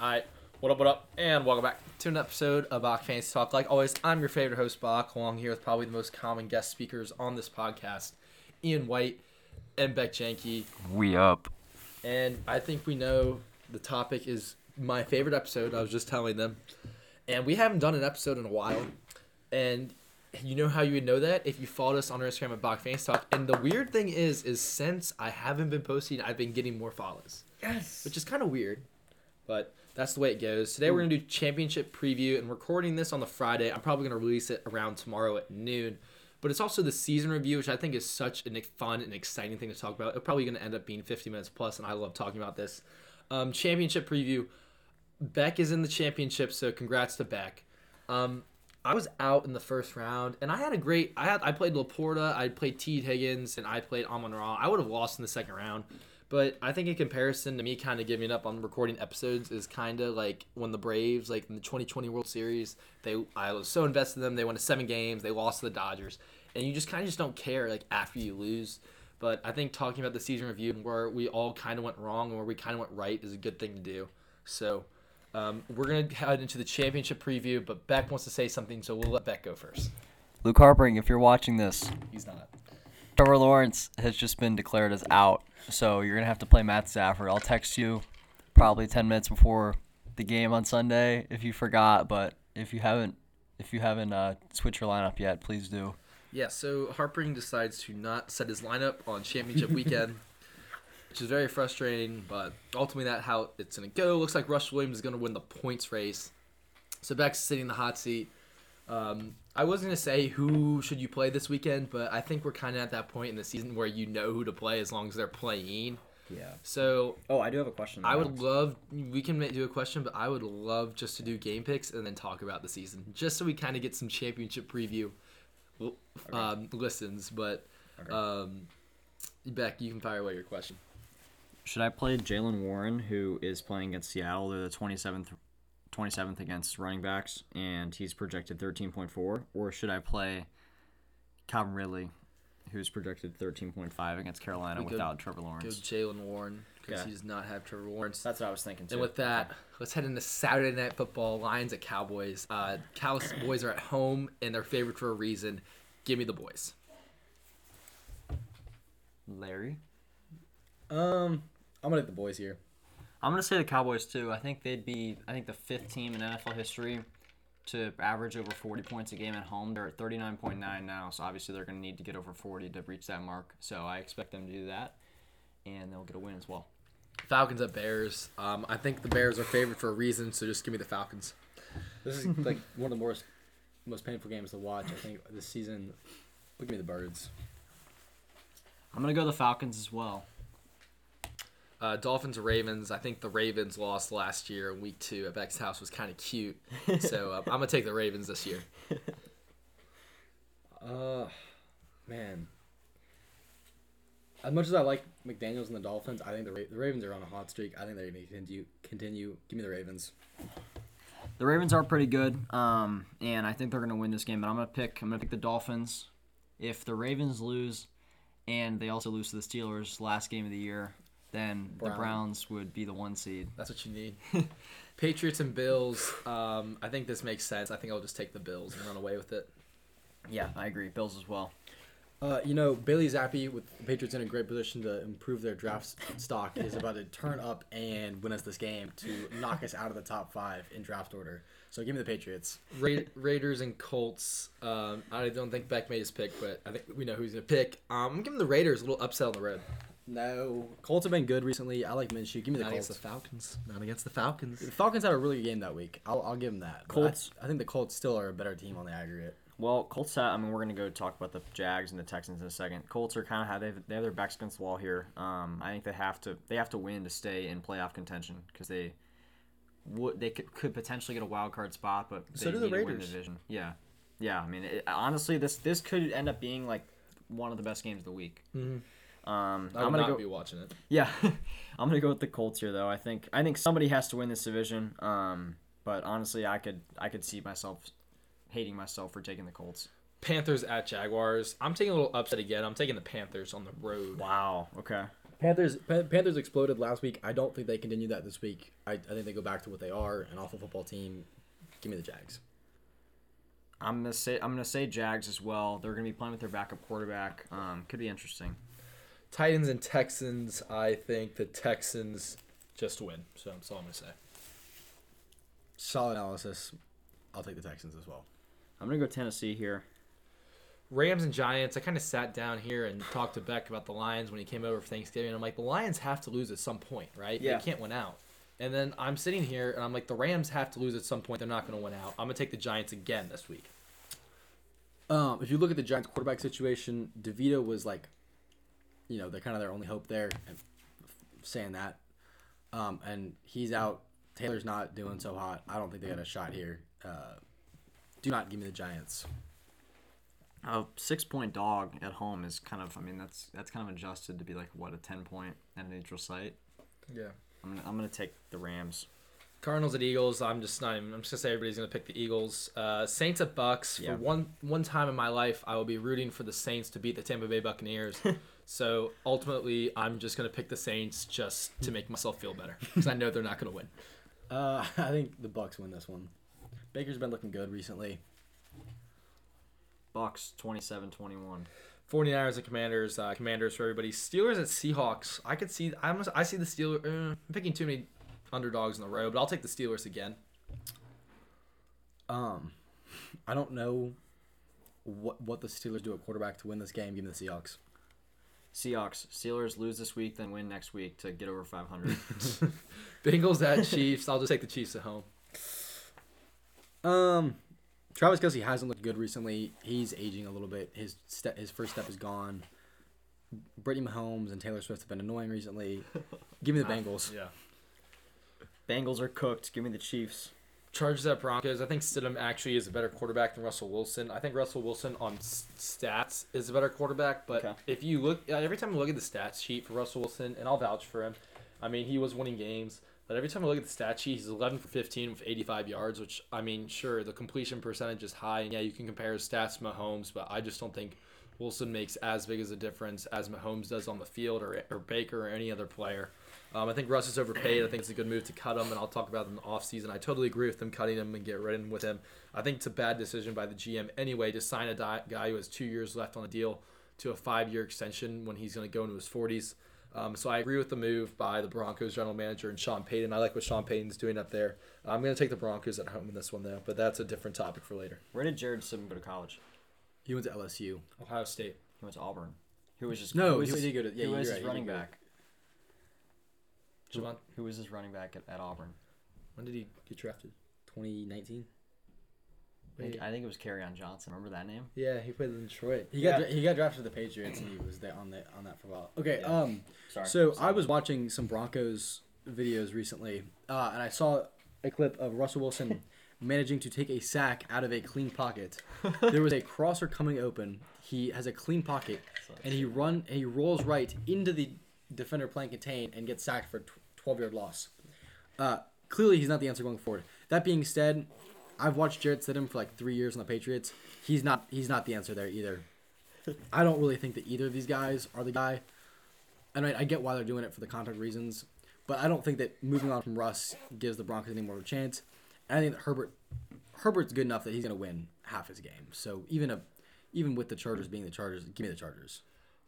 Alright, what up, what up, and welcome back to an episode of Bach Fantasy Talk. Like always, I'm your favorite host, Bach, along here with probably the most common guest speakers on this podcast, Ian White and Beck Janke. We up. And I think we know the topic is my favorite episode. I was just telling them. And we haven't done an episode in a while. And you know how you would know that if you followed us on our Instagram at Bach Fantasy Talk. And the weird thing is, is since I haven't been posting, I've been getting more follows. Yes. which is kind of weird, but that's the way it goes. Today we're gonna do championship preview and recording this on the Friday. I'm probably gonna release it around tomorrow at noon. But it's also the season review, which I think is such a fun and exciting thing to talk about. It's probably gonna end up being 50 minutes plus, and I love talking about this. Um, championship preview. Beck is in the championship, so congrats to Beck. Um, I was out in the first round, and I had a great. I had I played Laporta, I played T. Higgins, and I played Amon Ra. I would have lost in the second round, but I think in comparison to me, kind of giving up on recording episodes is kind of like when the Braves, like in the 2020 World Series, they I was so invested in them. They won seven games, they lost to the Dodgers, and you just kind of just don't care like after you lose. But I think talking about the season review and where we all kind of went wrong and where we kind of went right is a good thing to do. So. Um, we're gonna head into the championship preview, but Beck wants to say something, so we'll let Beck go first. Luke Harpering, if you're watching this, He's not. Trevor Lawrence has just been declared as out. So you're gonna have to play Matt Stafford. I'll text you probably ten minutes before the game on Sunday if you forgot, but if you haven't if you haven't uh, switched your lineup yet, please do. Yeah, so Harpering decides to not set his lineup on championship weekend, which is very frustrating, but ultimately that how it's gonna go. Looks like Rush Williams is gonna win the points race. So Beck's sitting in the hot seat. Um, I was gonna say who should you play this weekend, but I think we're kind of at that point in the season where you know who to play as long as they're playing. Yeah. So Oh, I do have a question. I would love we can do a question, but I would love just to do game picks and then talk about the season, just so we kind of get some championship preview l- um, listens. But Okay. um, Beck, you can fire away your question. Should I play Jaylen Warren, who is playing against Seattle? They're the 27th, 27th against running backs, and he's projected 13.4. Or should I play Calvin Ridley, who's projected 13.5 against Carolina We go- without Trevor Go Lawrence? Jaylen Warren because Okay. he does not have Trevor Lawrence. That's what I was thinking too. and with that, let's head into Saturday Night Football. Lions at Cowboys. Uh, Cowboys are at home and they're favored for a reason. Give me the boys. Larry, Um, I'm gonna hit the boys here. I'm gonna say the Cowboys too. I think they'd be. I think the fifth team in NFL history to average over 40 points a game at home. They're at 39.9 now, so obviously they're gonna need to get over 40 to reach that mark. So I expect them to do that, and they'll get a win as well. Falcons at Bears. Um, I think the Bears are favored for a reason, so just give me the Falcons. This is like one of the most most painful games to watch. I think this season. Look at me, the birds. I'm gonna go the Falcons as well. Uh, Dolphins Ravens. I think the Ravens lost last year in week two at Beck's house was kind of cute. So uh, I'm gonna take the Ravens this year. Uh, man. As much as I like McDaniel's and the Dolphins, I think the Ra- the Ravens are on a hot streak. I think they're gonna continue. Continue. Give me the Ravens. The Ravens are pretty good, um, and I think they're gonna win this game. But I'm gonna pick. I'm gonna pick the Dolphins. If the Ravens lose, and they also lose to the Steelers last game of the year, then the Browns would be the one seed. That's what you need. Patriots and Bills. Um, I think this makes sense. I think I'll just take the Bills and run away with it. Yeah, I agree. Bills as well. Uh, you know, Bailey Zappe with the Patriots in a great position to improve their draft stock is about to turn up and win us this game to knock us out of the top five in draft order. So give me the Patriots. Ra- Raiders and Colts. Um, I don't think Beck made his pick, but I think we know who's gonna pick. Um, I'm giving the Raiders a little upset on the road. No, Colts have been good recently. I like Minshew. Give me the Not Colts. against the Falcons. Not against the Falcons. The Falcons had a really good game that week. I'll, I'll give them that. But I- Colts- I, think the Colts still are a better team on the aggregate. Well, Colts. Have, I mean, we're gonna go talk about the Jags and the Texans in a second. Colts are kind of how they they have their backs against the wall here. Um, I think they have to they have to win to stay in playoff contention because they would they could, could potentially get a wild card spot, but they So do the need to win Raiders. division. Yeah, yeah. I mean, it, honestly, this this could end up being like one of the best games of the week. Um, I I'm gonna not go. be watching it. Yeah, I'm gonna go with the Colts here, though. I think I think somebody has to win this division. Um, but honestly, I could I could see myself hating myself for taking the Colts. Panthers at Jaguars. I'm taking a little upset again. I'm taking the Panthers on the road. Wow. Okay. Panthers Pan- Panthers exploded last week. I don't think they continue that this week. I, I think they go back to what they are, an awful football team. Give me the Jags. I'm gonna say I'm gonna say Jags as well. They're gonna be playing with their backup quarterback. Um, could be interesting. Titans and Texans. I think the Texans just win. So that's all I'm gonna say. Solid analysis. I'll take the Texans as well. I'm gonna go Tennessee here. Rams and Giants. I kind of sat down here and talked to Beck about the Lions when he came over for Thanksgiving. I'm like, the Lions have to lose at some point, right? Yeah. They can't win out. And then I'm sitting here and I'm like, the Rams have to lose at some point. They're not going to win out. I'm going to take the Giants again this week. Um, if you look at the Giants quarterback situation, DeVito was like, you know, they're kind of their only hope there. And saying that, um, and he's out. Taylor's not doing so hot. I don't think they got a shot here. Uh, do not give me the Giants. A six point dog at home is kind of I mean that's that's kind of adjusted to be like what a ten point at a neutral site. Yeah. I'm gonna I'm gonna take the Rams. Cardinals at Eagles. I'm just not even. I'm just gonna say everybody's gonna pick the Eagles. Uh, Saints at Bucks. Yeah. For one one time in my life, I will be rooting for the Saints to beat the Tampa Bay Buccaneers. so ultimately, I'm just gonna pick the Saints just to make myself feel better because I know they're not gonna win. Uh, I think the Bucks win this one. Baker's been looking good recently. Bucks 27-21. 49ers and Commanders. Uh, commanders for everybody. Steelers at Seahawks. I could see. I'm. I see the Steelers. Uh, I'm picking too many underdogs in the row, but I'll take the Steelers again. Um, I don't know what what the Steelers do at quarterback to win this game. Give me the Seahawks. Seahawks. Steelers lose this week, then win next week to get over 500. Bengals at Chiefs. I'll just take the Chiefs at home. Um, Travis Kelce hasn't looked good recently. He's aging a little bit. His step, his first step is gone. Brittany Mahomes and Taylor Swift have been annoying recently. Give me the Bengals. Yeah. Bengals are cooked. Give me the Chiefs. Chargers at Broncos. I think Stidham actually is a better quarterback than Russell Wilson. I think Russell Wilson on s- stats is a better quarterback, but Okay. if you look every time I look at the stats sheet for Russell Wilson, and I'll vouch for him. I mean, he was winning games, but every time I look at the stat sheet, he's 11 for 15 with 85 yards, which I mean, sure, the completion percentage is high, and yeah, you can compare his stats to Mahomes, but I just don't think Wilson makes as big as a difference as Mahomes does on the field or, or Baker or any other player. Um, I think Russ is overpaid. I think it's a good move to cut him, and I'll talk about them in the offseason. I totally agree with them cutting him and get rid of him with him. I think it's a bad decision by the GM anyway to sign a di- guy who has two years left on the deal to a five year extension when he's going to go into his 40s. Um, so I agree with the move by the Broncos general manager and Sean Payton. I like what Sean Payton's doing up there. I'm going to take the Broncos at home in this one, though, but that's a different topic for later. Where did Jarrett Stidham go to college? He went to LSU. Ohio State. He went to Auburn. Who was his No, who was he his, did go to- yeah, who you're was right, his he running back? Javon, Who was his running back at, at Auburn? when did he get drafted? 2019. I think, I think it was Kerryon Johnson. Remember that name? Yeah, he played in Detroit. He got dra- he got drafted to the Patriots and he was there on the on that for a while. Okay. Yeah. Um. Sorry. So I was watching some Broncos videos recently, uh, and I saw a clip of Russell Wilson managing to take a sack out of a clean pocket. There was a crosser coming open. He has a clean pocket, and he run and he rolls right into the defender playing contain and gets sacked for a twelve yard loss. Uh, clearly, he's not the answer going forward. That being said, I've watched Jarrett Stidham for like three years on the Patriots. He's not he's not the answer there either. I don't really think that either of these guys are the guy. And I, I get why they're doing it for the contract reasons, but I don't think that moving on from Russ gives the Broncos any more of a chance. And I think that Herbert Herbert's good enough that he's to win half his game. So even a even with the Chargers being the Chargers, give me the Chargers.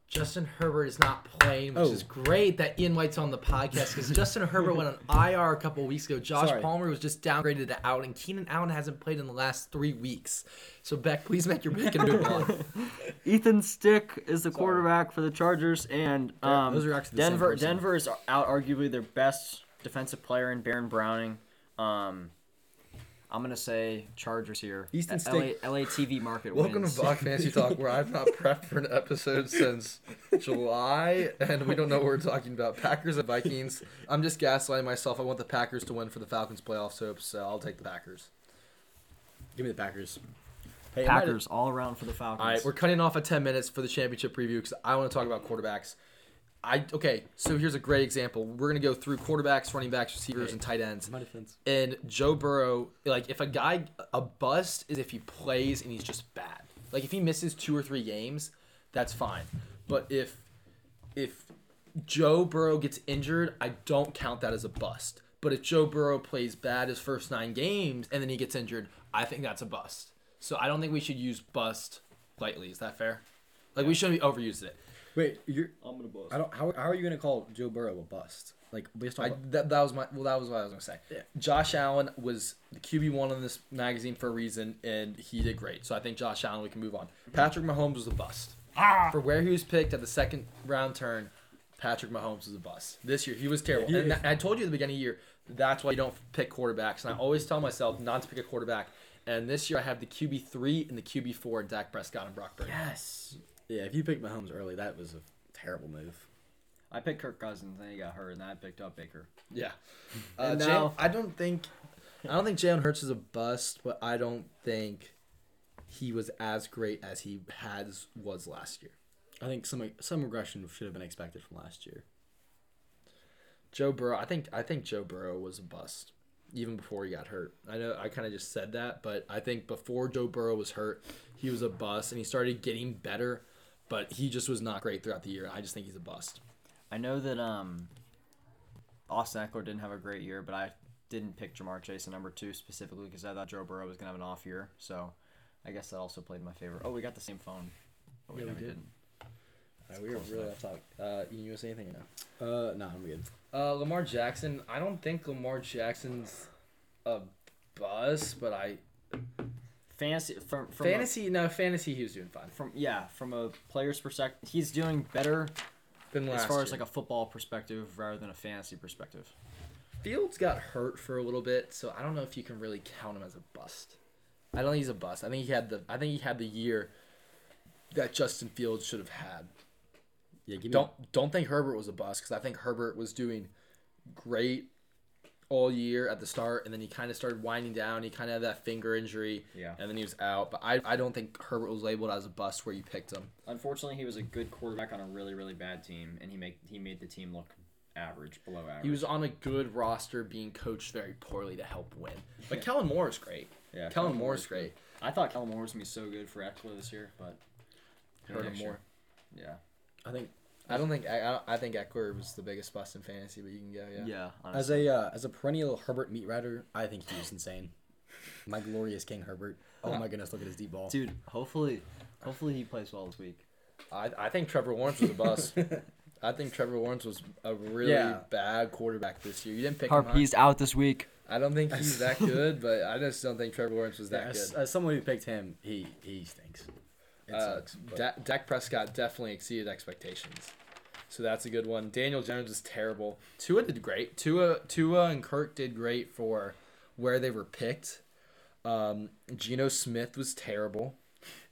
Justin Herbert is not playing, which Oh. is great that Ian White's on the podcast because Justin Herbert went on IR a couple of weeks ago. Josh Sorry. Palmer was just downgraded to out, and Keenan Allen hasn't played in the last three weeks. So Beck, please make your pick and move on. Easton Stick is the quarterback for the Chargers, and um, those are actually the Denver. person. Denver is out arguably their best defensive player in Baron Browning. Um, I'm gonna say Chargers here. Easton LA, LA TV market Welcome wins. to Bach Fantasy Talk, where I've not prepped for an episode since July, and we don't know what we're talking about. Packers and Vikings. I'm just gaslighting myself. I want the Packers to win for the Falcons playoff hopes, so I'll take the Packers. Give me the Packers. Hey, it might- Packers all around for the Falcons. All right, we're cutting off at 10 minutes for the championship preview because I want to talk about quarterbacks. I okay, so here's a great example. We're gonna go through quarterbacks, running backs, receivers, and tight ends. my defense. And Joe Burrow, like if a guy a bust is if he plays and he's just bad. Like if he misses two or three games, that's fine. But if if Joe Burrow gets injured, I don't count that as a bust. But if Joe Burrow plays bad his first nine games and then he gets injured, I think that's a bust. So I don't think we should use bust lightly. Is that fair? Like we shouldn't be overusing it. Wait, you're. I'm gonna bust. I don't. How, how are you gonna call Joe Burrow a bust? Like based on I, what- that, that was my well that was what I was gonna say. Yeah. Josh Allen was the QB one on this magazine for a reason, and he did great. So I think Josh Allen we can move on. Patrick Mahomes was a bust. Ah. For where he was picked at the second round turn, Patrick Mahomes was a bust. This year he was terrible. Yeah, and he- I told you at the beginning of the year that's why you don't pick quarterbacks. And I always tell myself not to pick a quarterback. And this year I have the QB three and the QB four, Dak Prescott and Brock Purdy. Yes. Yeah, if you picked Mahomes early, that was a terrible move. I picked Kirk Cousins, then he got hurt, and then I picked up Baker. Yeah. Uh, And Jalen- now- I don't think I don't think Jalen Hurts is a bust, but I don't think he was as great as he has was last year. I think some some regression should have been expected from last year. Joe Burrow, I think I think Joe Burrow was a bust even before he got hurt. I know I kind of just said that, but I think before Joe Burrow was hurt, he was a bust and he started getting better, but he just was not great throughout the year. I just think he's a bust. I know that um, Austin Ekeler didn't have a great year, but I didn't pick Ja'Marr Chase at number two specifically because I thought Joe Burrow was gonna have an off year. So I guess that also played in my favor. Oh, we got the same phone. Oh, Yeah, we no, did. didn't. we were really off topic. Uh, you want to say anything now? Uh, no, I'm good. Uh, Lamar Jackson. I don't think Lamar Jackson's a bust, but I Fantasy from, from fantasy. no, fantasy. He was doing fine. From yeah, from a player's perspective, he's doing better Than last as far as like a football perspective rather than a fantasy perspective. Fields got hurt for a little bit, so I don't know if you can really count him as a bust. I don't think he's a bust. I think he had the. I think he had the year that Justin Fields should have had. Yeah, give me. Don't don't think Herbert was a bust because I think Herbert was doing great all year at the start, and then he kind of started winding down. He kind of had that finger injury, Yeah. and then he was out. But I, I don't think Herbert was labeled as a bust where you picked him. Unfortunately, he was a good quarterback on a really really bad team, and he make he made the team look average, below average. He was on a good roster, being coached very poorly to help win. But Kellen Moore is great. yeah. Kellen Moore is great. I thought Kellen Moore was gonna be so good for Ekeler this year, but Heard him next more. Yeah. I think I don't think I, I, don't- I think Ekeler was the biggest bust in fantasy, but you can go yeah. Yeah. as a uh, as a perennial Herbert meat rider, I think he was insane. My glorious King Herbert. Oh my goodness, look at his deep ball. dude, hopefully, hopefully he plays well this week. I, I think Trevor Lawrence was a bust. I think Trevor Lawrence was a really Yeah. bad quarterback this year. You didn't pick Harp, him. high. he's out this week. I don't think he's that good, but I just don't think Trevor Lawrence was Yeah, that as, good. as someone who picked him, he he stinks. It Uh, sucks. Da- Dak Prescott definitely exceeded expectations. So that's a good one. Daniel Jones is terrible. Tua did great. Tua, Tua and Kirk did great for where they were picked. Um, Geno Smith was terrible.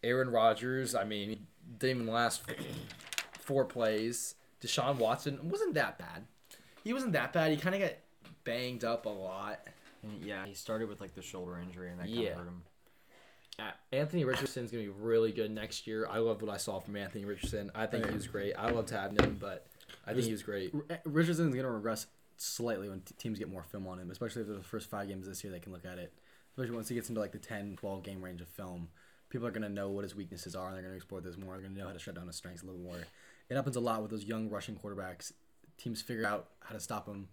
Aaron Rodgers, I mean, he didn't even last four plays. Deshaun Watson wasn't that bad. He wasn't that bad. He kind of got banged up a lot. Yeah, he started with like the shoulder injury, and that kind of Yeah. hurt him. Anthony Richardson's gonna be really good next year. I loved what I saw from Anthony Richardson. I think he was great. I loved having him, but I think he was great. R- eh, Richardson's gonna regress slightly when t- teams get more film on him, especially if they're the first five games this year. They can look at it, especially once he gets into like the 10, 12 game range of film. People are gonna know what his weaknesses are, and they're gonna explore those more. They're gonna know how to shut down his strengths a little more. It happens a lot with those young rushing quarterbacks. Teams figure out how to stop them,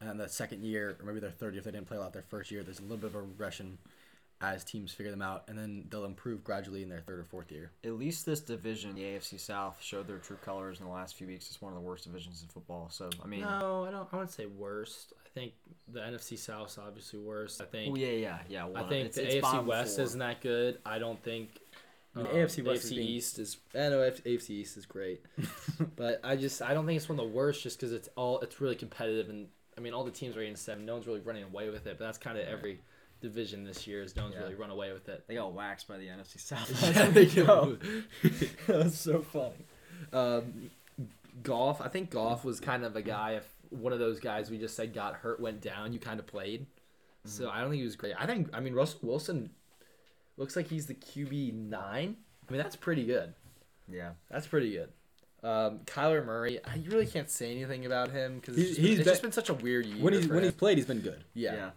and then the second year, or maybe their third year, if they didn't play a lot their first year, there's a little bit of a regression as teams figure them out, and then they'll improve gradually in their third or fourth year. At least this division, the AFC South, showed their true colors in the last few weeks. It's one of the worst divisions in football. So I mean, No, I don't. I wouldn't say worst. I think the NFC South's obviously worst. I think. oh yeah, yeah, yeah. I think it's- the it's AFC West four. isn't that good. I don't think. I mean, um, AFC West is AFC being- East is. I know AFC East is great, but I just I don't think it's one of the worst just because it's all it's really competitive and I mean all the teams are eight and seven. No one's really running away with it, but that's kind of every division this year is no one's Yeah. really run away with it. They got waxed by the NFC South. Yeah, they go. That's so funny. Um, Goff. I think Goff was kind of a guy. If one of those guys we just said got hurt, went down, you kind of played. So I don't think he was great. I think. I mean, Russell Wilson looks like he's the QB nine. I mean, that's pretty good. Yeah. That's pretty good. Um, Kyler Murray. I you really can't say anything about him because He's- it's, just been- he's it's be- just been such a weird year. When he's for when he's played, he's been good. yeah. Yeah.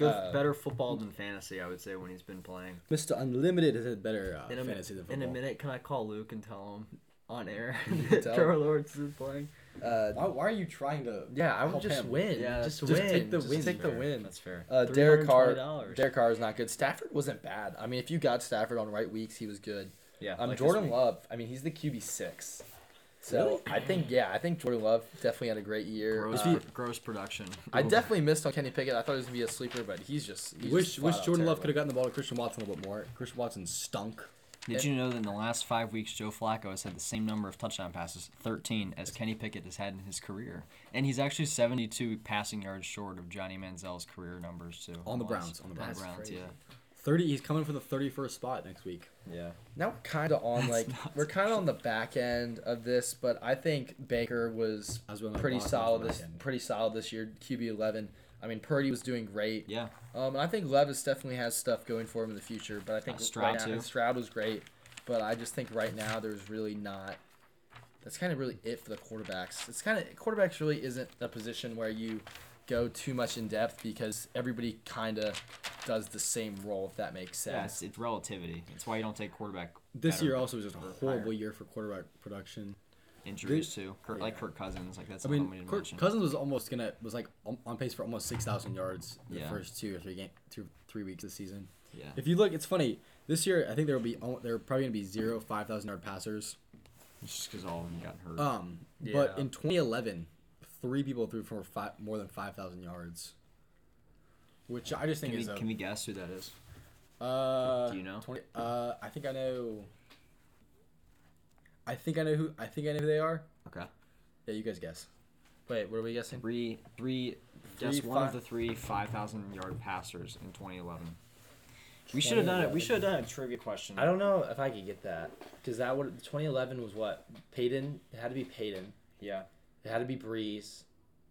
Good, Uh, better football than fantasy, I would say, when he's been playing. Mr. Unlimited has had better uh, In a, fantasy than football. in a minute, can I call Luke and tell him on air can that Trevor Lawrence is playing? Uh, Why, why are you trying to? yeah, I would just him? win. Yeah, just, just win. take the just win. take the win. That's fair. Uh, Derek Carr. $320. Derek Carr is not good. Stafford wasn't bad. I mean, if you got Stafford on right weeks, he was good. Yeah. Um, like Jordan. Love. I mean, he's the QB six. So I think yeah, I think Jordan Love definitely had a great year. Gross, Uh, gross production. I definitely missed on Kenny Pickett. I thought he was gonna be a sleeper, but he's just. He's Wish just wish flat out Jordan Love could have gotten the ball to Christian Watson a little bit more. Christian Watson stunk. Did you know that in the last five weeks, Joe Flacco has had the same number of touchdown passes, 13, as Kenny Pickett has had in his career, and he's actually 72 passing yards short of Johnny Manziel's career numbers too. On the Last- Browns, on the On the Browns. Browns, yeah. Thirty. He's coming for the thirty-first spot next week. Yeah. Now we're kind of on like That's we're kind of on the back end of this, but I think Baker was I was pretty solid this end. pretty solid this year. QB eleven. I mean, Purdy was doing great. Yeah. Um, I think Levis definitely has stuff going for him in the future. But I think Uh, Stroud, right now, too. Stroud was great. But I just think right now there's really not. That's kind of really it for the quarterbacks. It's kind of quarterbacks really isn't a position where you go too much in depth because everybody kind of does the same role if that makes Yeah, sense. it's, it's relativity. It's why you don't take quarterback. This better year also was just a horrible higher. year for quarterback production. Injuries too. Kirk, Like Yeah. Kirk Cousins, like that's I not mean, what we didn't Kirk mention. Cousins was almost gonna was like on, on pace for almost six thousand yards in the first two or three game, two three weeks of the season. yeah. If you look, it's funny. This year, I think there will be al- there are probably gonna be zero five thousand yard passers. It's just because all of them got hurt. Um, yeah. but in 2011, three people threw for five, more than five thousand yards, which I just think can, we, is a. can we guess who that is? uh, Do you know? 20, uh, I think I know. I think I know who. I think I know who they are. Okay. Yeah, you guys guess. Wait, what are we guessing? Three, three. Guess Three, one of the three 5,000 yard passers in 2011. We should have done it. We should have done a trivia question. I don't know if I could get that because that would 2011 was what Peyton. It had to be Peyton. Yeah. It had to be Brees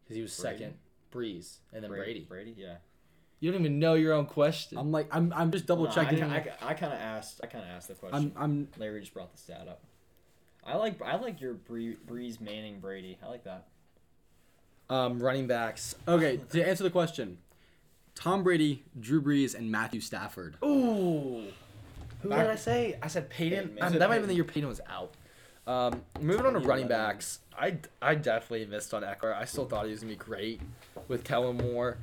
because he was Brady? second. Brees and then Brady. Brady. Yeah. You don't even know your own question. I'm like I'm I'm just double checking. I, I, kind of asked. I kind of asked the I'm question. I'm Larry just brought the stat up. I like. I like your Bree, Brees Manning Brady. I like that. um, running backs. okay to answer the question. Tom Brady, Drew Brees, and Matthew Stafford. Ooh. Who Back- did I say? I said Peyton. Peyton, Um, Peyton. that might have been the year Peyton was out. Um, moving on to running backs, I, I definitely missed on Ekeler. I still thought he was gonna be great with Kellen Moore,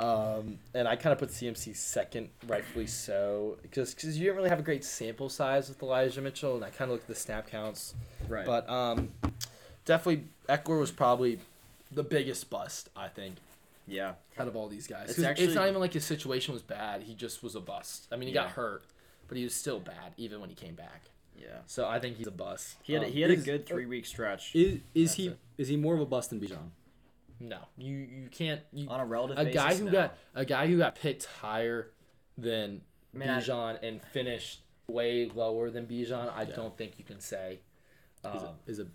um, and I kind of put CMC second, rightfully so, because because you didn't really have a great sample size with Elijah Mitchell, and I kind of looked at the snap counts. Right. But um, definitely Ekeler was probably the biggest bust, I think, yeah. out of all these guys. It's actually- it's not even like his situation was bad. He just was a bust. I mean, he got hurt, but he was still bad even when he came back. Yeah. So I think he's a bust. He had. a Um, he had a good three week stretch. Is is he it. is he more of a bust than Bijan? no, you you can't. You, On a relative a basis, guy who no. got a guy who got picked higher than I Bijan and finished way lower than Bijan. I Yeah. don't think you can say Is um, a, is a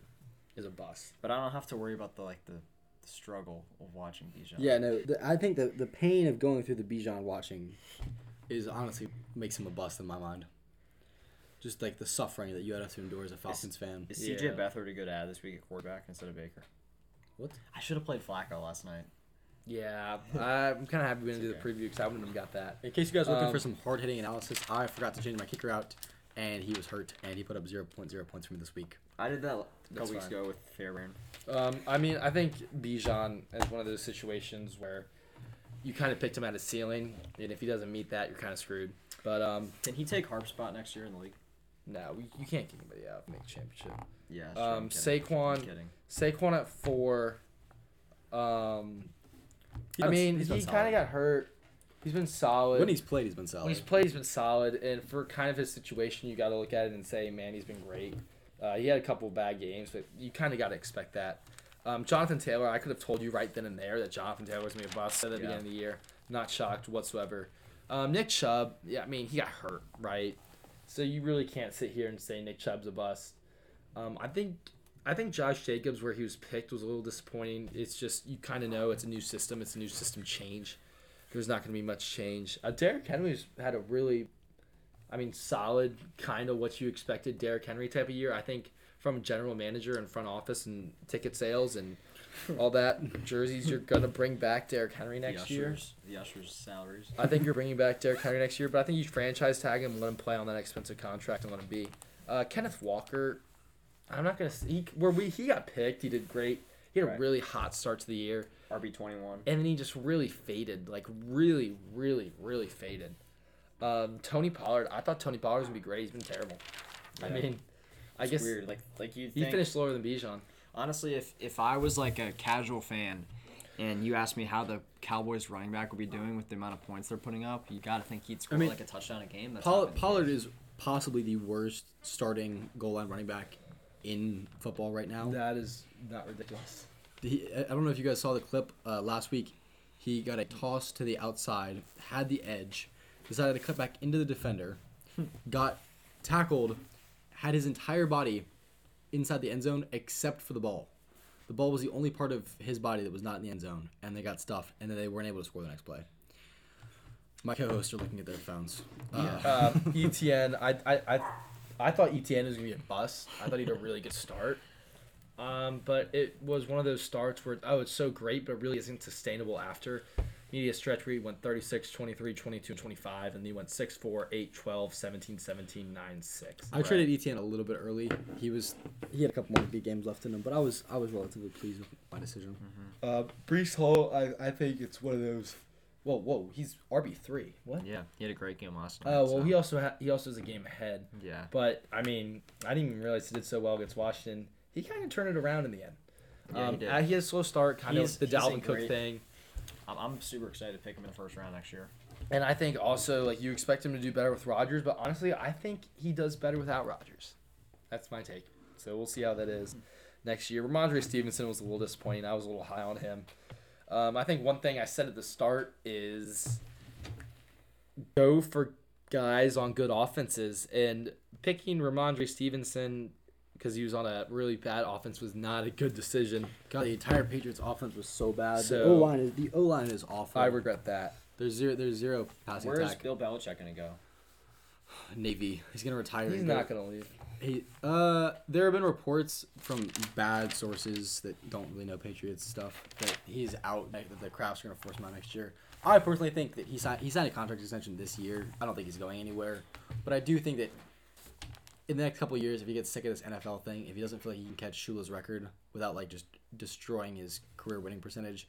is a bust. But I don't have to worry about the like the, the struggle of watching Bijan. Yeah, no. The, I think the the pain of going through the Bijan watching is honestly makes him a bust in my mind. Just like the suffering that you had to endure as a Falcons fan. Is CJ Yeah. CJ Beathard a good ad this week at quarterback instead of Baker? What? I should have played Flacco last night. Yeah, I'm kind of happy we didn't do the preview because I wouldn't have got that. In case you guys are looking Um, for some hard hitting analysis, I forgot to change my kicker out, and he was hurt, and he put up 0.0 points for me this week. I did that a couple weeks fine. ago with Fairbairn. Um, I mean, I think Bijan is one of those situations where you kind of picked him at his ceiling, and if he doesn't meet that, you're kind of screwed. But um, Can he take Harp's spot next year in the league? No, we, you can't kick anybody out. Make championship. Yeah. Um, I'm Saquon-. Saquon at four. Um, I mean, he kind of got hurt. He's been solid. when he's played, he's been solid. When he's played, he's been solid, and for kind of his situation, you got to look at it and say, man, he's been great. Uh, he had a couple of bad games, but you kind of got to expect that. Um, Jonathan Taylor, I could have told you right then and there that Jonathan Taylor was going to be a bust at the Yeah. beginning of the year. Not shocked whatsoever. Um, Nick Chubb, yeah, I mean, he got hurt, right? So you really can't sit here and say Nick Chubb's a bust. Um, I think I think Josh Jacobs, where he was picked, was a little disappointing. It's just you kind of know it's a new system. It's a new system change. There's not going to be much change. Uh, Derrick Henry's had a really, I mean, solid kind of what you expected Derrick Henry type of year. I think from general manager and front office and ticket sales and all that jerseys, you're gonna bring back Derrick Henry next the year. The ushers' salaries. I think you're bringing back Derrick Henry next year, but I think you franchise tag him, let him play on that expensive contract, and let him be. Uh, Kenneth Walker, I'm not gonna. He where we he got picked, he did great. He had a really hot start to the year, RB twenty one. and then he just really faded, like really, really, really faded. Um, Tony Pollard, I thought Tony Pollard was gonna be great. He's been terrible. I Yeah. mean, I guess weird. Like like you he finished lower than Bijan. Honestly, if if I was like a casual fan, and you asked me how the Cowboys running back would be doing with the amount of points they're putting up, you gotta think he'd score mean, like a touchdown a game. That's Pollard, Pollard is possibly the worst starting goal line running back in football right now. That is not ridiculous. He, I I don't know if you guys saw the clip uh, last week. He got a toss to the outside, had the edge, decided to cut back into the defender, got tackled, had his entire body inside the end zone except for the ball. The ball was the only part of his body that was not in the end zone, and they got stuffed, and then they weren't able to score the next play. My co-hosts are looking at their phones. Uh, Um, ETN, I, I, I, I thought ETN was gonna be a bust. I thought he had a really good start. Um, but it was one of those starts where oh, it's so great, but it really isn't sustainable after. Media stretch where he went 36, 23, 22, 25, and then he went 6, 4, 8, 12, 17, 17, 9, 6. I traded ETN a little bit early. He was he had a couple more big games left in him, but I was I was relatively pleased with my decision. Uh, Breece Hall, I, I think it's one of those. Whoa, whoa, he's RB three. What? Yeah, he had a great game last night. Oh well, so- he also ha- he also has a game ahead. yeah. But I mean, I didn't even realize he did so well against Washington. He kind of turned it around in the end. Yeah, he um, did. uh, he had a slow start, kind He's- of the he's Dalvin Cook great- thing, I'm, I'm super excited to pick him in the first round next year. and I think also like you expect him to do better with Rodgers, but honestly, I think he does better without Rodgers. That's my take. So we'll see how that is next year. Rhamondre Stevenson was a little disappointing. I was a little high on him. Um, I think one thing I said at the start is go for guys on good offenses, and picking Rhamondre Stevenson because he was on a really bad offense was not a good decision. God, the entire Patriots offense was so bad. So- the O line is the O line is awful. I regret that. There's zero. There's zero passing Where is attack. Bill Belichick gonna go? Navy. He's gonna retire. He's and not go- gonna leave. He, uh, there have been reports from bad sources that don't really know Patriots stuff that he's out. That the Krafts are gonna force him out next year. I personally think that he signed he signed a contract extension this year. I don't think he's going anywhere, but I do think that in the next couple of years, if he gets sick of this NFL thing, if he doesn't feel like he can catch Shula's record without like just destroying his career winning percentage,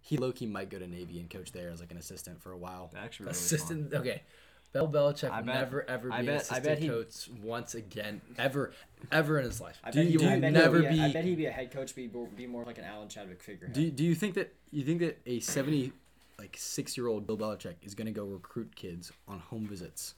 he low key might go to Navy and coach there as like an assistant for a while. That actually really Assistant. Okay. Bill Belichick I bet- never ever be I an bet- I assistant bet he- coach once again, ever, ever in his life. I Do bet you- he, do I you bet never he'd be, a- I be- bet he'd be a head coach, be more, be more like an Alan Chadwick figurehead. Do, do you think that you think that a seventy like six year old Bill Belichick is gonna go recruit kids on home visits?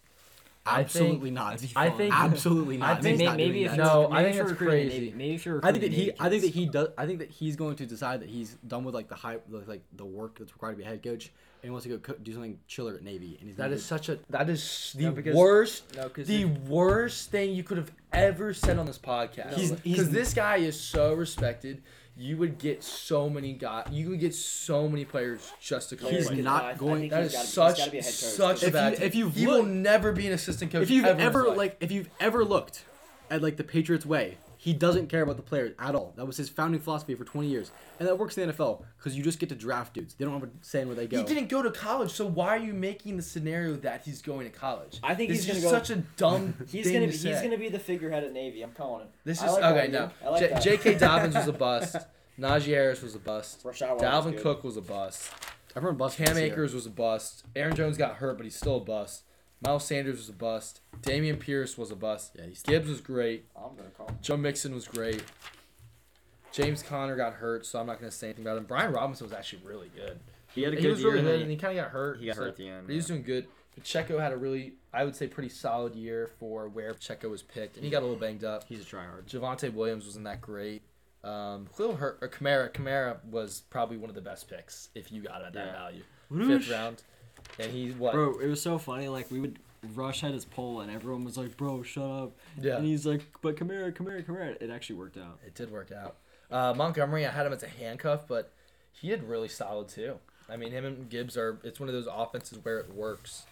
Absolutely think- not. I think- absolutely not. I He's think- not maybe if. No, maybe I think that's crazy. Navy- maybe if you're I think that he. I think that he does. I think that he's going to decide that he's done with like the hype, like the work that's required to be a head coach, and he wants to go co- do something chiller at Navy. And he's That is such a that is the No, because- worst no, the if- worst thing you could have ever said on this podcast. Because this guy is so respected. You would get so many guys. You would get so many players just to come. He's play. not I- I going- think That gotta be- such be a head coach. such a If bad. you- take. if you've he will never be an assistant coach. if you've ever, ever like if you've ever looked at like the Patriots way, he doesn't care about the players at all. That was his founding philosophy for 20 years, and that works in the NFL because you just get to draft dudes. They don't have a say in where they go. He didn't go to college, so why are you making the scenario that he's going to college? I think this he's is just go- such a dumb He's thing gonna to be, say. he's gonna be the figurehead at Navy. I'm calling it. This is like okay. No, like J- J.K. Dobbins was a bust. Najee Harris was a bust. Rachaad White was Dalvin. Cook was a bust. Everyone bust Cam this year. Akers was a bust. Aaron Jones got hurt, but he's still a bust. Miles Sanders was a bust. Dameon Pierce was a bust. Yeah, he's Gibbs was great. I'm gonna call him. Joe Mixon was great. James Conner got hurt, so I'm not going to say anything about him. Brian Robinson was actually really good. He had a he good was year, really and good, and he kind of got hurt. he got so- hurt at the end. But he was doing good. Pacheco had a really, I would say, pretty solid year for where Pacheco was picked, and he got a little banged up. He's a tryhard. Javonte Williams wasn't that great. Um, Khalil Hurt or Kamara. Kamara was probably one of the best picks if you got him at that Yeah. value, Whoosh. fifth round. And he what? Bro, it was so funny. Like we would rush had his pole, and everyone was like, "Bro, shut up." Yeah, And he's like, "But come here, come here, come here." It actually worked out. it did work out. Uh, Montgomery, I had him as a handcuff, but he did really solid too. I mean, him and Gibbs are. It's one of those offenses where it works.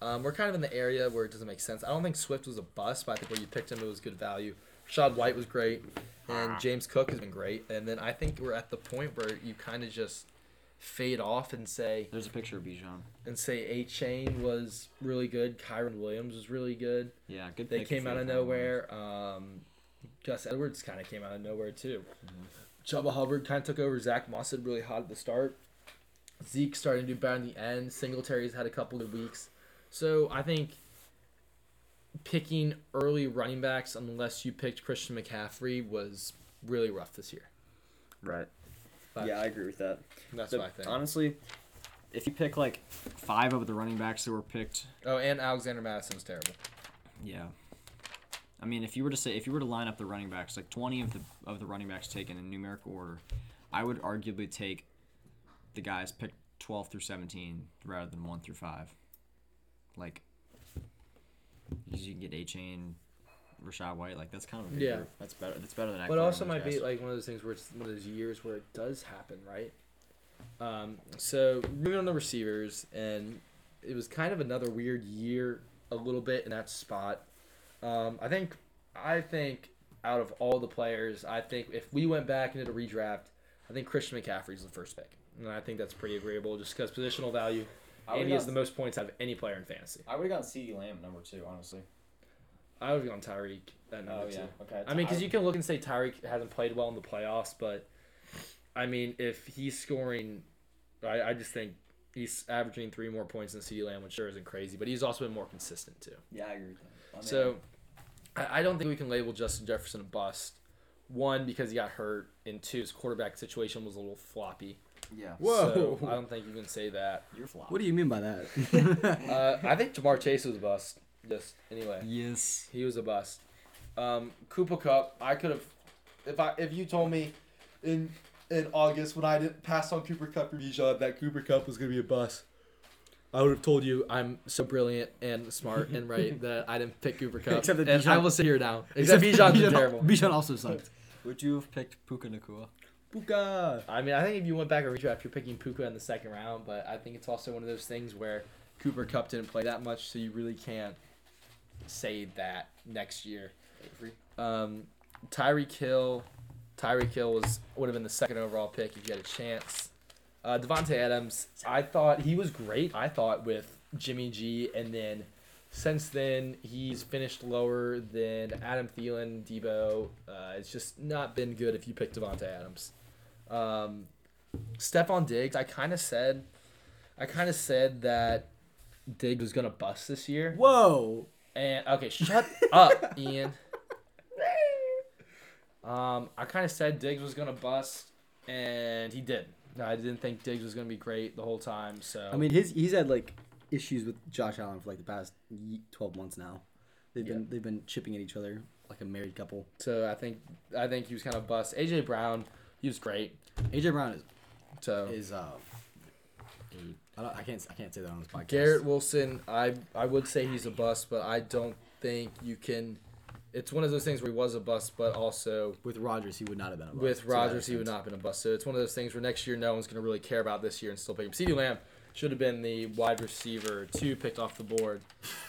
Um, we're kind of in the area where it doesn't make sense. I don't think Swift was a bust, but I think where you picked him, it was good value. Rachaad White was great, and James Cook has been great. And then I think we're at the point where you kind of just fade off and say There's a picture of Bijan. and say Achane was really good. Kyren Williams was really good. Yeah, good. They pick came for out of the nowhere. Um, Gus Edwards kind of came out of nowhere too. Chuba Hubbard kind of took over. Zack Moss did really hot at the start. Zeke starting to do better in the end. Singletary's had a couple of weeks. So I think picking early running backs, unless you picked Christian McCaffrey, was really rough this year. Right. But yeah, I agree with that. That's The- what I think. Honestly, if you pick like five of the running backs that were picked, oh, and Alexander Mattison's terrible. yeah. I mean, if you were to say if you were to line up the running backs, like twenty of the of the running backs taken in numerical order, I would arguably take the guys picked twelve through seventeen rather than one through five. Like, because you can get Achane, Rachaad White, like that's kind of a big Yeah. group. That's better. That's better than. But Ekeler also and might those be like one of those things where it's one of those years where it does happen, right? Um, so moving on to receivers, and it was kind of another weird year, a little bit in that spot. Um, I think, I think out of all the players, I think if we went back and did a redraft, I think Christian McCaffrey's the first pick, and I think that's pretty agreeable just because positional value, and he has the most points out of any player in fantasy. I would have gotten CeeDee Lamb number two, honestly. I would have gone Tyreek at number Oh two. yeah, okay. I mean, because you can look and say Tyreek hasn't played well in the playoffs, but I mean, if he's scoring, I, I just think he's averaging three more points than CeeDee Lamb, which sure isn't crazy, but he's also been more consistent too. Yeah, I agree with that. I mean, So I, I don't think we can label Justin Jefferson a bust. One, because he got hurt, and two, his quarterback situation was a little floppy. yeah, So I don't think you can say that. you're flop. What do you mean by that? Uh, I think Ja'Marr Chase was a bust. Just anyway. Yes. He was a bust. Um, Cooper Kupp, I could have, if I if you told me in in August when I didn't pass on Cooper Kupp or Bijan that Cooper Kupp was gonna be a bust, I would have told you I'm so brilliant and smart and right that I didn't pick Cooper Kupp. Except that and I will sit here now. Except Bijan's been terrible. Bijan also sucked. Would you have picked Puka Nacua? Puka. I mean, I think if you went back and redraft, you're picking Puka in the second round, but I think it's also one of those things where Cooper Kupp didn't play that much, so you really can't say that next year. Um, Tyreek Hill, Tyreek Hill was would have been the second overall pick if you had a chance. Uh, Davante Adams, I thought he was great. I thought with Jimmy G, and then since then he's finished lower than Adam Thielen, Deebo. Uh, it's just not been good if you pick Davante Adams. Um, Stefon Diggs, I kind of said, I kind of said that Diggs was gonna bust this year. Whoa. And okay, shut up, Ian. Um, I kind of said Diggs was gonna bust, and he did. I didn't think Diggs was gonna be great the whole time. So I mean, his he's had like issues with Josh Allen for like the past twelve months now. They've been they've been chipping at each other like a married couple. so I think I think he was kind of bust. AJ Brown, he was great. AJ Brown is So is uh. I, don't, I can't I can't say that on this podcast. Garrett Wilson, I I would say he's a bust, but I don't think you can. It's one of those things where he was a bust, but also with Rodgers he would not have been a bust, with Rodgers, he would not have been a bust. So it's one of those things where next year no one's going to really care about this year and still pick him. CeeDee Lamb should have been the wide receiver two picked off the board.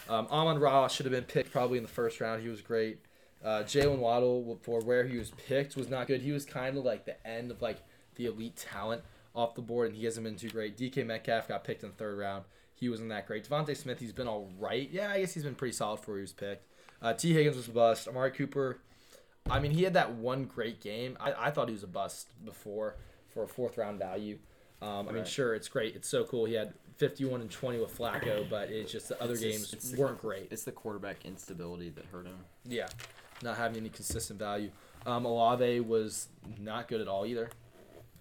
Um, Amon Ra should have been picked probably in the first round. He was great. Uh, Jaylen Waddle for where he was picked was not good. He was kind of like the end of like the elite talent off the board, and he hasn't been too great. DK Metcalf got picked in the third round. He wasn't that great. DeVonta Smith, he's been all right. Yeah, I guess he's been pretty solid for where he was picked. Uh, T. Higgins was a bust. Amari Cooper, I mean, he had that one great game. I, I thought he was a bust before for a fourth round value. Um, I mean, Right. sure, it's great. It's so cool. He had 51 and 20 with Flacco, but it's just the other It's games just- it's the- weren't great. It's the quarterback instability that hurt him. Yeah, not having any consistent value. Um, Olave was not good at all either.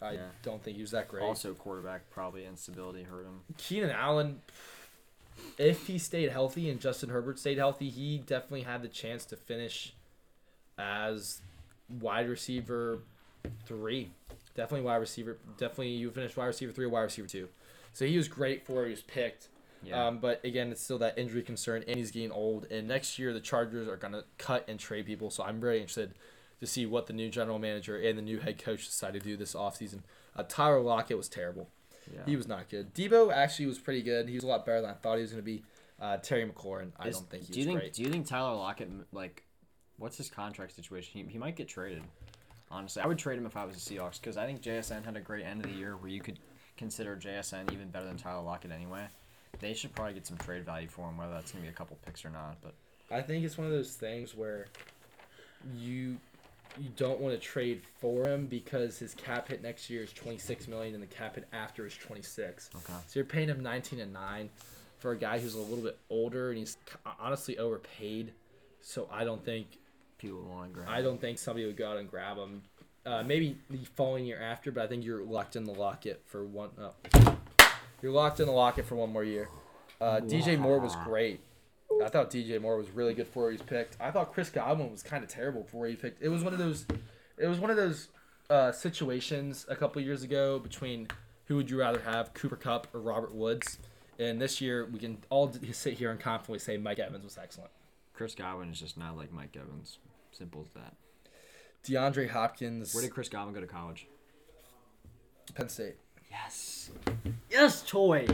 I Yeah. don't think he was that great. Also, quarterback probably instability hurt him. Keenan Allen, if he stayed healthy and Justin Herbert stayed healthy, he definitely had the chance to finish as wide receiver three. Definitely wide receiver. Definitely you finished wide receiver three or wide receiver two. So he was great for he was picked. Yeah. Um, but again, it's still that injury concern, and he's getting old. And next year, the Chargers are going to cut and trade people. So I'm very interested to see what the new general manager and the new head coach decide to do this offseason. Uh, Tyler Lockett was terrible. yeah. He was not good. Deebo actually was pretty good. He was a lot better than I thought he was going to be. Uh, Terry McLaurin, I Is- don't think he do you think, great. Do you think Tyler Lockett like, what's his contract situation? He, he might get traded. Honestly, I would trade him if I was the Seahawks because I think JSN had a great end of the year where you could consider JSN even better than Tyler Lockett anyway. They should probably get some trade value for him, whether that's gonna be a couple picks or not. But I think it's one of those things where you you don't want to trade for him because his cap hit next year is 26 million and the cap hit after is 26. Okay. So you're paying him 19 and 9 for a guy who's a little bit older and he's honestly overpaid. So I don't think People want to grab. I don't think somebody would go out and grab him. Uh, maybe the following year after, but I think you're locked in the locket for one. Oh. You're locked in the locket for one more year. Uh, DJ Moore was great. I thought DJ Moore was really good for where he was picked. I thought Chris Godwin was kind of terrible for where he picked. It was one of those. It was one of those uh, situations a couple years ago between who would you rather have, Cooper Kupp or Robert Woods. And this year we can all sit here and confidently say Mike Evans was excellent. Chris Godwin is just not like Mike Evans. Simple as that. DeAndre Hopkins, Where did Chris Godwin go to college? Penn State. Yes. Yes, Toy.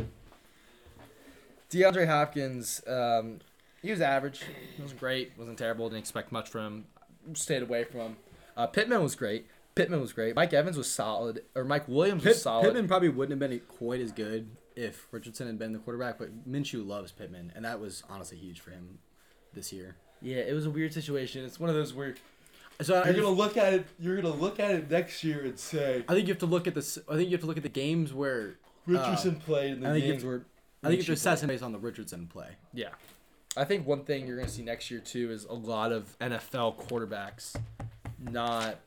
DeAndre Hopkins, um, he was average. He wasn't great. wasn't terrible. Didn't expect much from him. Stayed away from him. Uh, Pittman was great. Pittman was great. Mike Evans was solid. Or Mike Williams was solid. Pittman probably wouldn't have been quite as good if Richardson had been the quarterback, but Minshew loves Pittman, and that was honestly huge for him this year. Yeah, it was a weird situation. It's one of those weird. So You're gonna look at it. You're gonna look at it next year and say I think you have to look at this. I think you have to look at the games where Richardson played in the I think you games have- where. I think you just have to assess him based on the Richardson play. Yeah. I think one thing you're going to see next year too is a lot of NFL quarterbacks not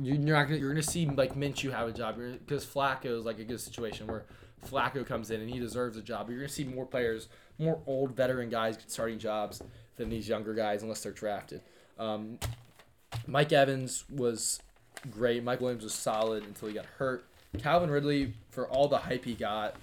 you're not gonna, you're going to see like Minshew have a job because Flacco is like a good situation where Flacco comes in and he deserves a job. You're going to see more players, more old veteran guys starting jobs than these younger guys unless they're drafted. Um, Mike Evans was great. Mike Williams was solid until he got hurt. Calvin Ridley, for all the hype he got,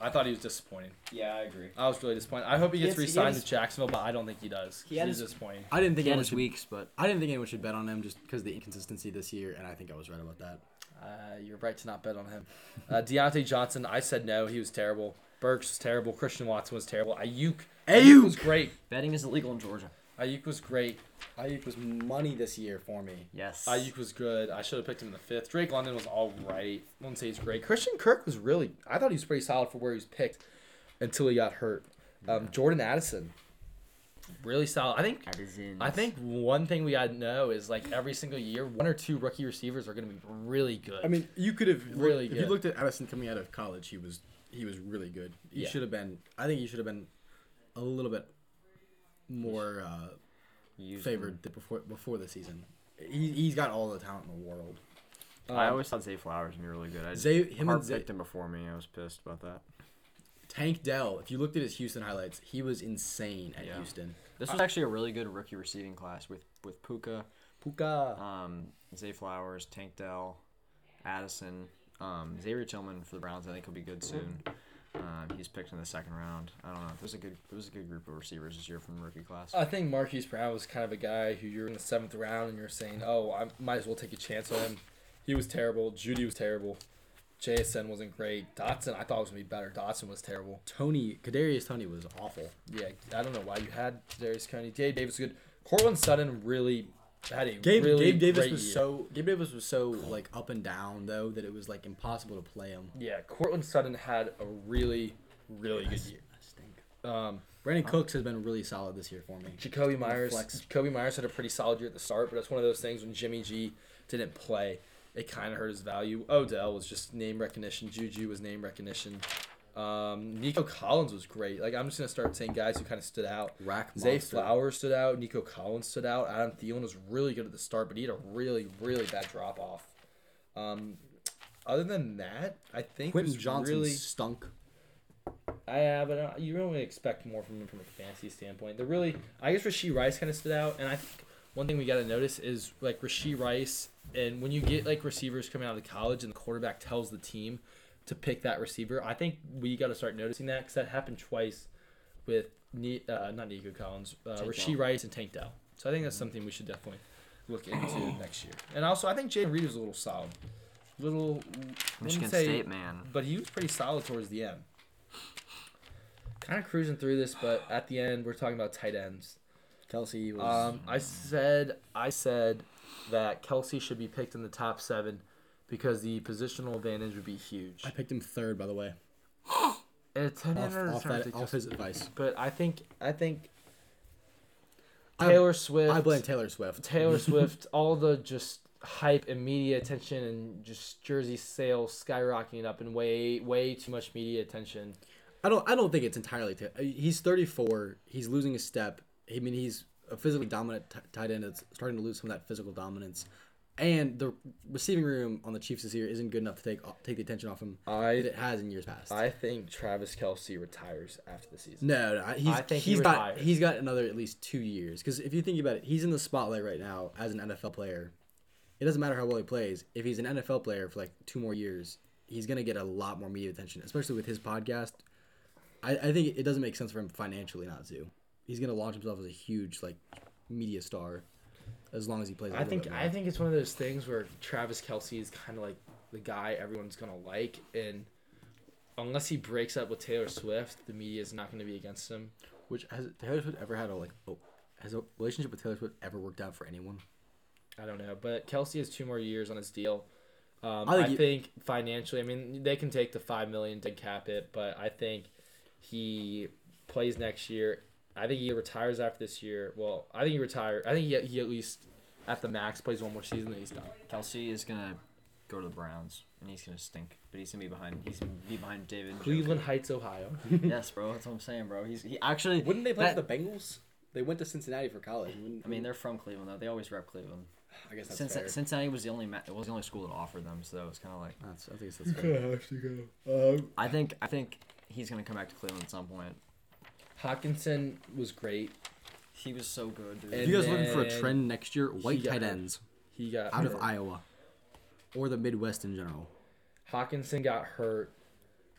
I thought he was disappointing. Yeah, I agree. I was really disappointed. I hope he gets He has- he re-signed has- to Jacksonville, but I don't think he does. He had He's his- disappointing. I didn't think He had anyone his should, weeks, but I didn't think anyone should bet on him just because of the inconsistency this year, and I think I was right about that. Uh, you're right to not bet on him. Uh, Diontae Johnson, I said no. He was terrible. Burks was terrible. Christian Watson was terrible. Aiyuk, Aiyuk! was great. betting is illegal in Georgia. Aiyuk was great. Aiyuk was money this year for me. Yes. Aiyuk was good. I should have picked him in the fifth. Drake London was all right. I won't say he's great. Christian Kirk was really. I thought he was pretty solid for where he was picked until he got hurt. Um, Jordan Addison, really solid. I think I think one thing we gotta know is like every single year, one or two rookie receivers are gonna be really good. I mean, you could have Really really. If good. you looked at Addison coming out of college, he was he was really good. He Yeah. should have been. I think he should have been a little bit more uh, favored th- before before the season. He he's got all the talent in the world. him. I Um, always thought Zay Flowers would be really good. I Zay him and Zay, picked him before me. I was pissed about that. Tank Dell. If you looked at his Houston highlights, he was insane at Yeah. Houston. This was actually a really good rookie receiving class with with Puka, Puka. um, Zay Flowers, Tank Dell, Addison, um, Xavier Tillman for the Browns. I think he'll be good soon. Um, he's picked in the second round. I don't know. It was a good. It was a good group of receivers this year from rookie class. I think Marquise Brown was kind of a guy who you're in the seventh round and you're saying, "Oh, I might as well take a chance on him." He was terrible. Jeudy was terrible. JSN wasn't great. Dotson, I thought was gonna be better. Dotson was terrible. Toney Kadarius Toney was awful. Yeah, I don't know why you had Darius Toney. Gabe Davis was good. Courtland Sutton really had a Gabe, really Gabe Davis was year. so Gabe Davis was so like up and down though that it was like impossible to play him. Yeah, Courtland Sutton had a really, really good year. I stink. Um, Brandin Cooks has been really solid this year for me. Jakobi Meyers. flex. Jakobi Meyers had a pretty solid year at the start, but that's one of those things when Jimmy G didn't play, it kind of hurt his value. Odell was just name recognition. Juju was name recognition. Um, Nico Collins was great. Like I'm just gonna start saying guys who kind of stood out. Rack Zay monster. Flowers stood out. Nico Collins stood out. Adam Thielen was really good at the start, but he had a really, really bad drop off. Um, other than that, I think Quentin Johnston really stunk. I yeah, but uh, you really expect more from him from a fantasy standpoint. The really, I guess Rashee Rice kind of stood out, and I think one thing we got to notice is like Rashee Rice, and when you get like receivers coming out of college and the quarterback tells the team to pick that receiver, I think we got to start noticing that because that happened twice with Ne- uh, not Nico Collins, uh, Rashee. Rice and Tank Dell. So I think that's something we should definitely look into next year. And also, I think Jayden Reed was a little solid, little Michigan say- State man. but he was pretty solid towards the end. Kind of cruising through this, but at the end we're talking about tight ends. Kelce was. Um, I said I said that Kelce should be picked in the top seven because the positional advantage would be huge. I picked him third, by the way, And a off, off, that, off his advice. But I think I think I- Taylor Swift. I blame Taylor Swift. Taylor Swift, all the just hype and media attention and just jersey sales skyrocketing up and way way too much media attention. I don't. I don't think it's entirely. Ta- he's 34. He's losing a step. I mean, he's a physically dominant t- tight end. That's starting to lose some of that physical dominance, and the receiving room on the Chiefs this year isn't good enough to take take the attention off him I that it has in years past. I think Travis Kelce retires after the season. no, no, he's I think he he's got he's got another at least two years. Because if you think about it, he's in the spotlight right now as an NFL player. It doesn't matter how well he plays. If he's an NFL player for like two more years, he's gonna get a lot more media attention, especially with his podcast. I, I think it doesn't make sense for him financially not to. He's gonna launch himself as a huge like media star, as long as he plays. a I think bit more. I think it's one of those things where Travis Kelce is kind of like the guy everyone's gonna like, and unless he breaks up with Taylor Swift, the media is not going to be against him. Which has Taylor Swift ever had a like? Oh, has a relationship with Taylor Swift ever worked out for anyone? I don't know, but Kelce has two more years on his deal. Um, I I, think think financially, I mean, they can take the five million to cap it, but I think he plays next year. I think he retires after this year. Well, I think he retires. I think he, he at least at the max plays one more season, then he's done. Kelce is gonna go to the Browns, and he's gonna stink. But he's gonna be behind. He's gonna be behind David. Njoku. Cleveland Heights, Ohio. yes, bro. That's what I'm saying, bro. He's he actually. Wouldn't they play that- for the Bengals? They went to Cincinnati for college. Wouldn't- I mean, they're from Cleveland though. They always rep Cleveland. I guess that's Since fair. Cincinnati was the only ma- it was the only school that offered them, so it was kind of like That's, I think that's fair. have to go. Um, I think I think he's gonna come back to Cleveland at some point. Hockenson was great. He was so good, dude. If you guys are looking for a then trend next year, white got tight hurt. ends He got out of hurt. Iowa or the Midwest in general. Hockenson got hurt.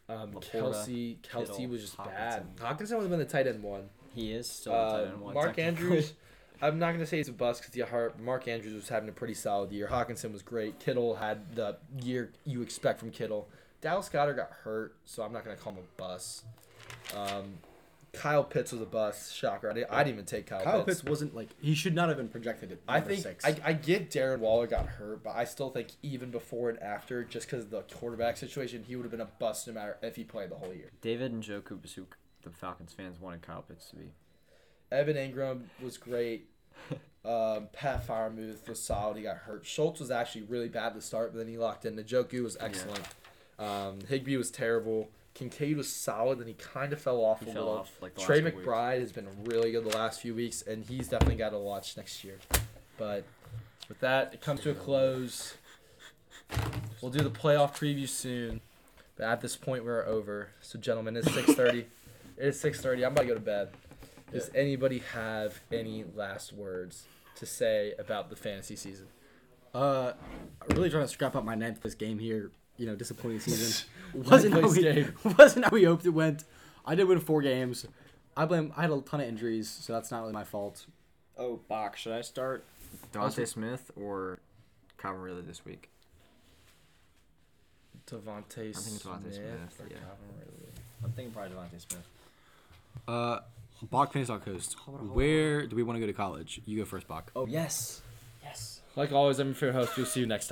Um, LaPorta, Kelce Kelce Kittle, was just bad. Hockenson. Hockenson would have been the tight end one. he is still a tight Uh, end one. Mark. Andrews. I'm not gonna say he's a bust because he got hurt. Mark Andrews was having a pretty solid year. Hockenson was great. Kittle had the year you expect from Kittle. Dallas Goedert got hurt, so I'm not gonna call him a bust. Um, Kyle Pitts was a bust. Shocker. I didn't, I didn't even take Kyle, Kyle Pitts. Pitts wasn't like he should not have been projected at I number think six. I, I get Darren Waller got hurt, but I still think even before and after, just because of the quarterback situation, he would have been a bust no matter if he played the whole year. David Njoku was who the Falcons fans wanted Kyle Pitts to be. Evan Engram was great. Um, Pat Freiermuth was solid. He got hurt. Schultz was actually really bad to start, but then he locked in. Njoku was excellent. Um, Higbee was terrible. Kincaid was solid, and he kind of fell off He a fell little. off like the Trey last couple weeks. McBride has been really good the last few weeks, and he's definitely got to watch next year. But with that, it comes to a close. We'll do the playoff preview soon. But at this point, we're over. So, gentlemen, it's six thirty. it is six thirty. I'm about to go to bed. Does anybody have any last words to say about the fantasy season? Uh, I'm really trying to scrap out my ninth this game here. You know, disappointing season. wasn't how we, game. wasn't how we hoped it went. I did win four games. I blame. I had a ton of injuries, so that's not really my fault. Oh, Bach, should I start DeVonta Smith or Calvin Ridley this week? DeVonta I think DeVonta Smith, or yeah. Calvin Ridley? I'm thinking probably DeVonta Smith. Uh, Bach finished on coast. Where do we want to go to college? You go first, Bach. Oh yes, yes. Like always, I'm your favorite host. We'll see you next time.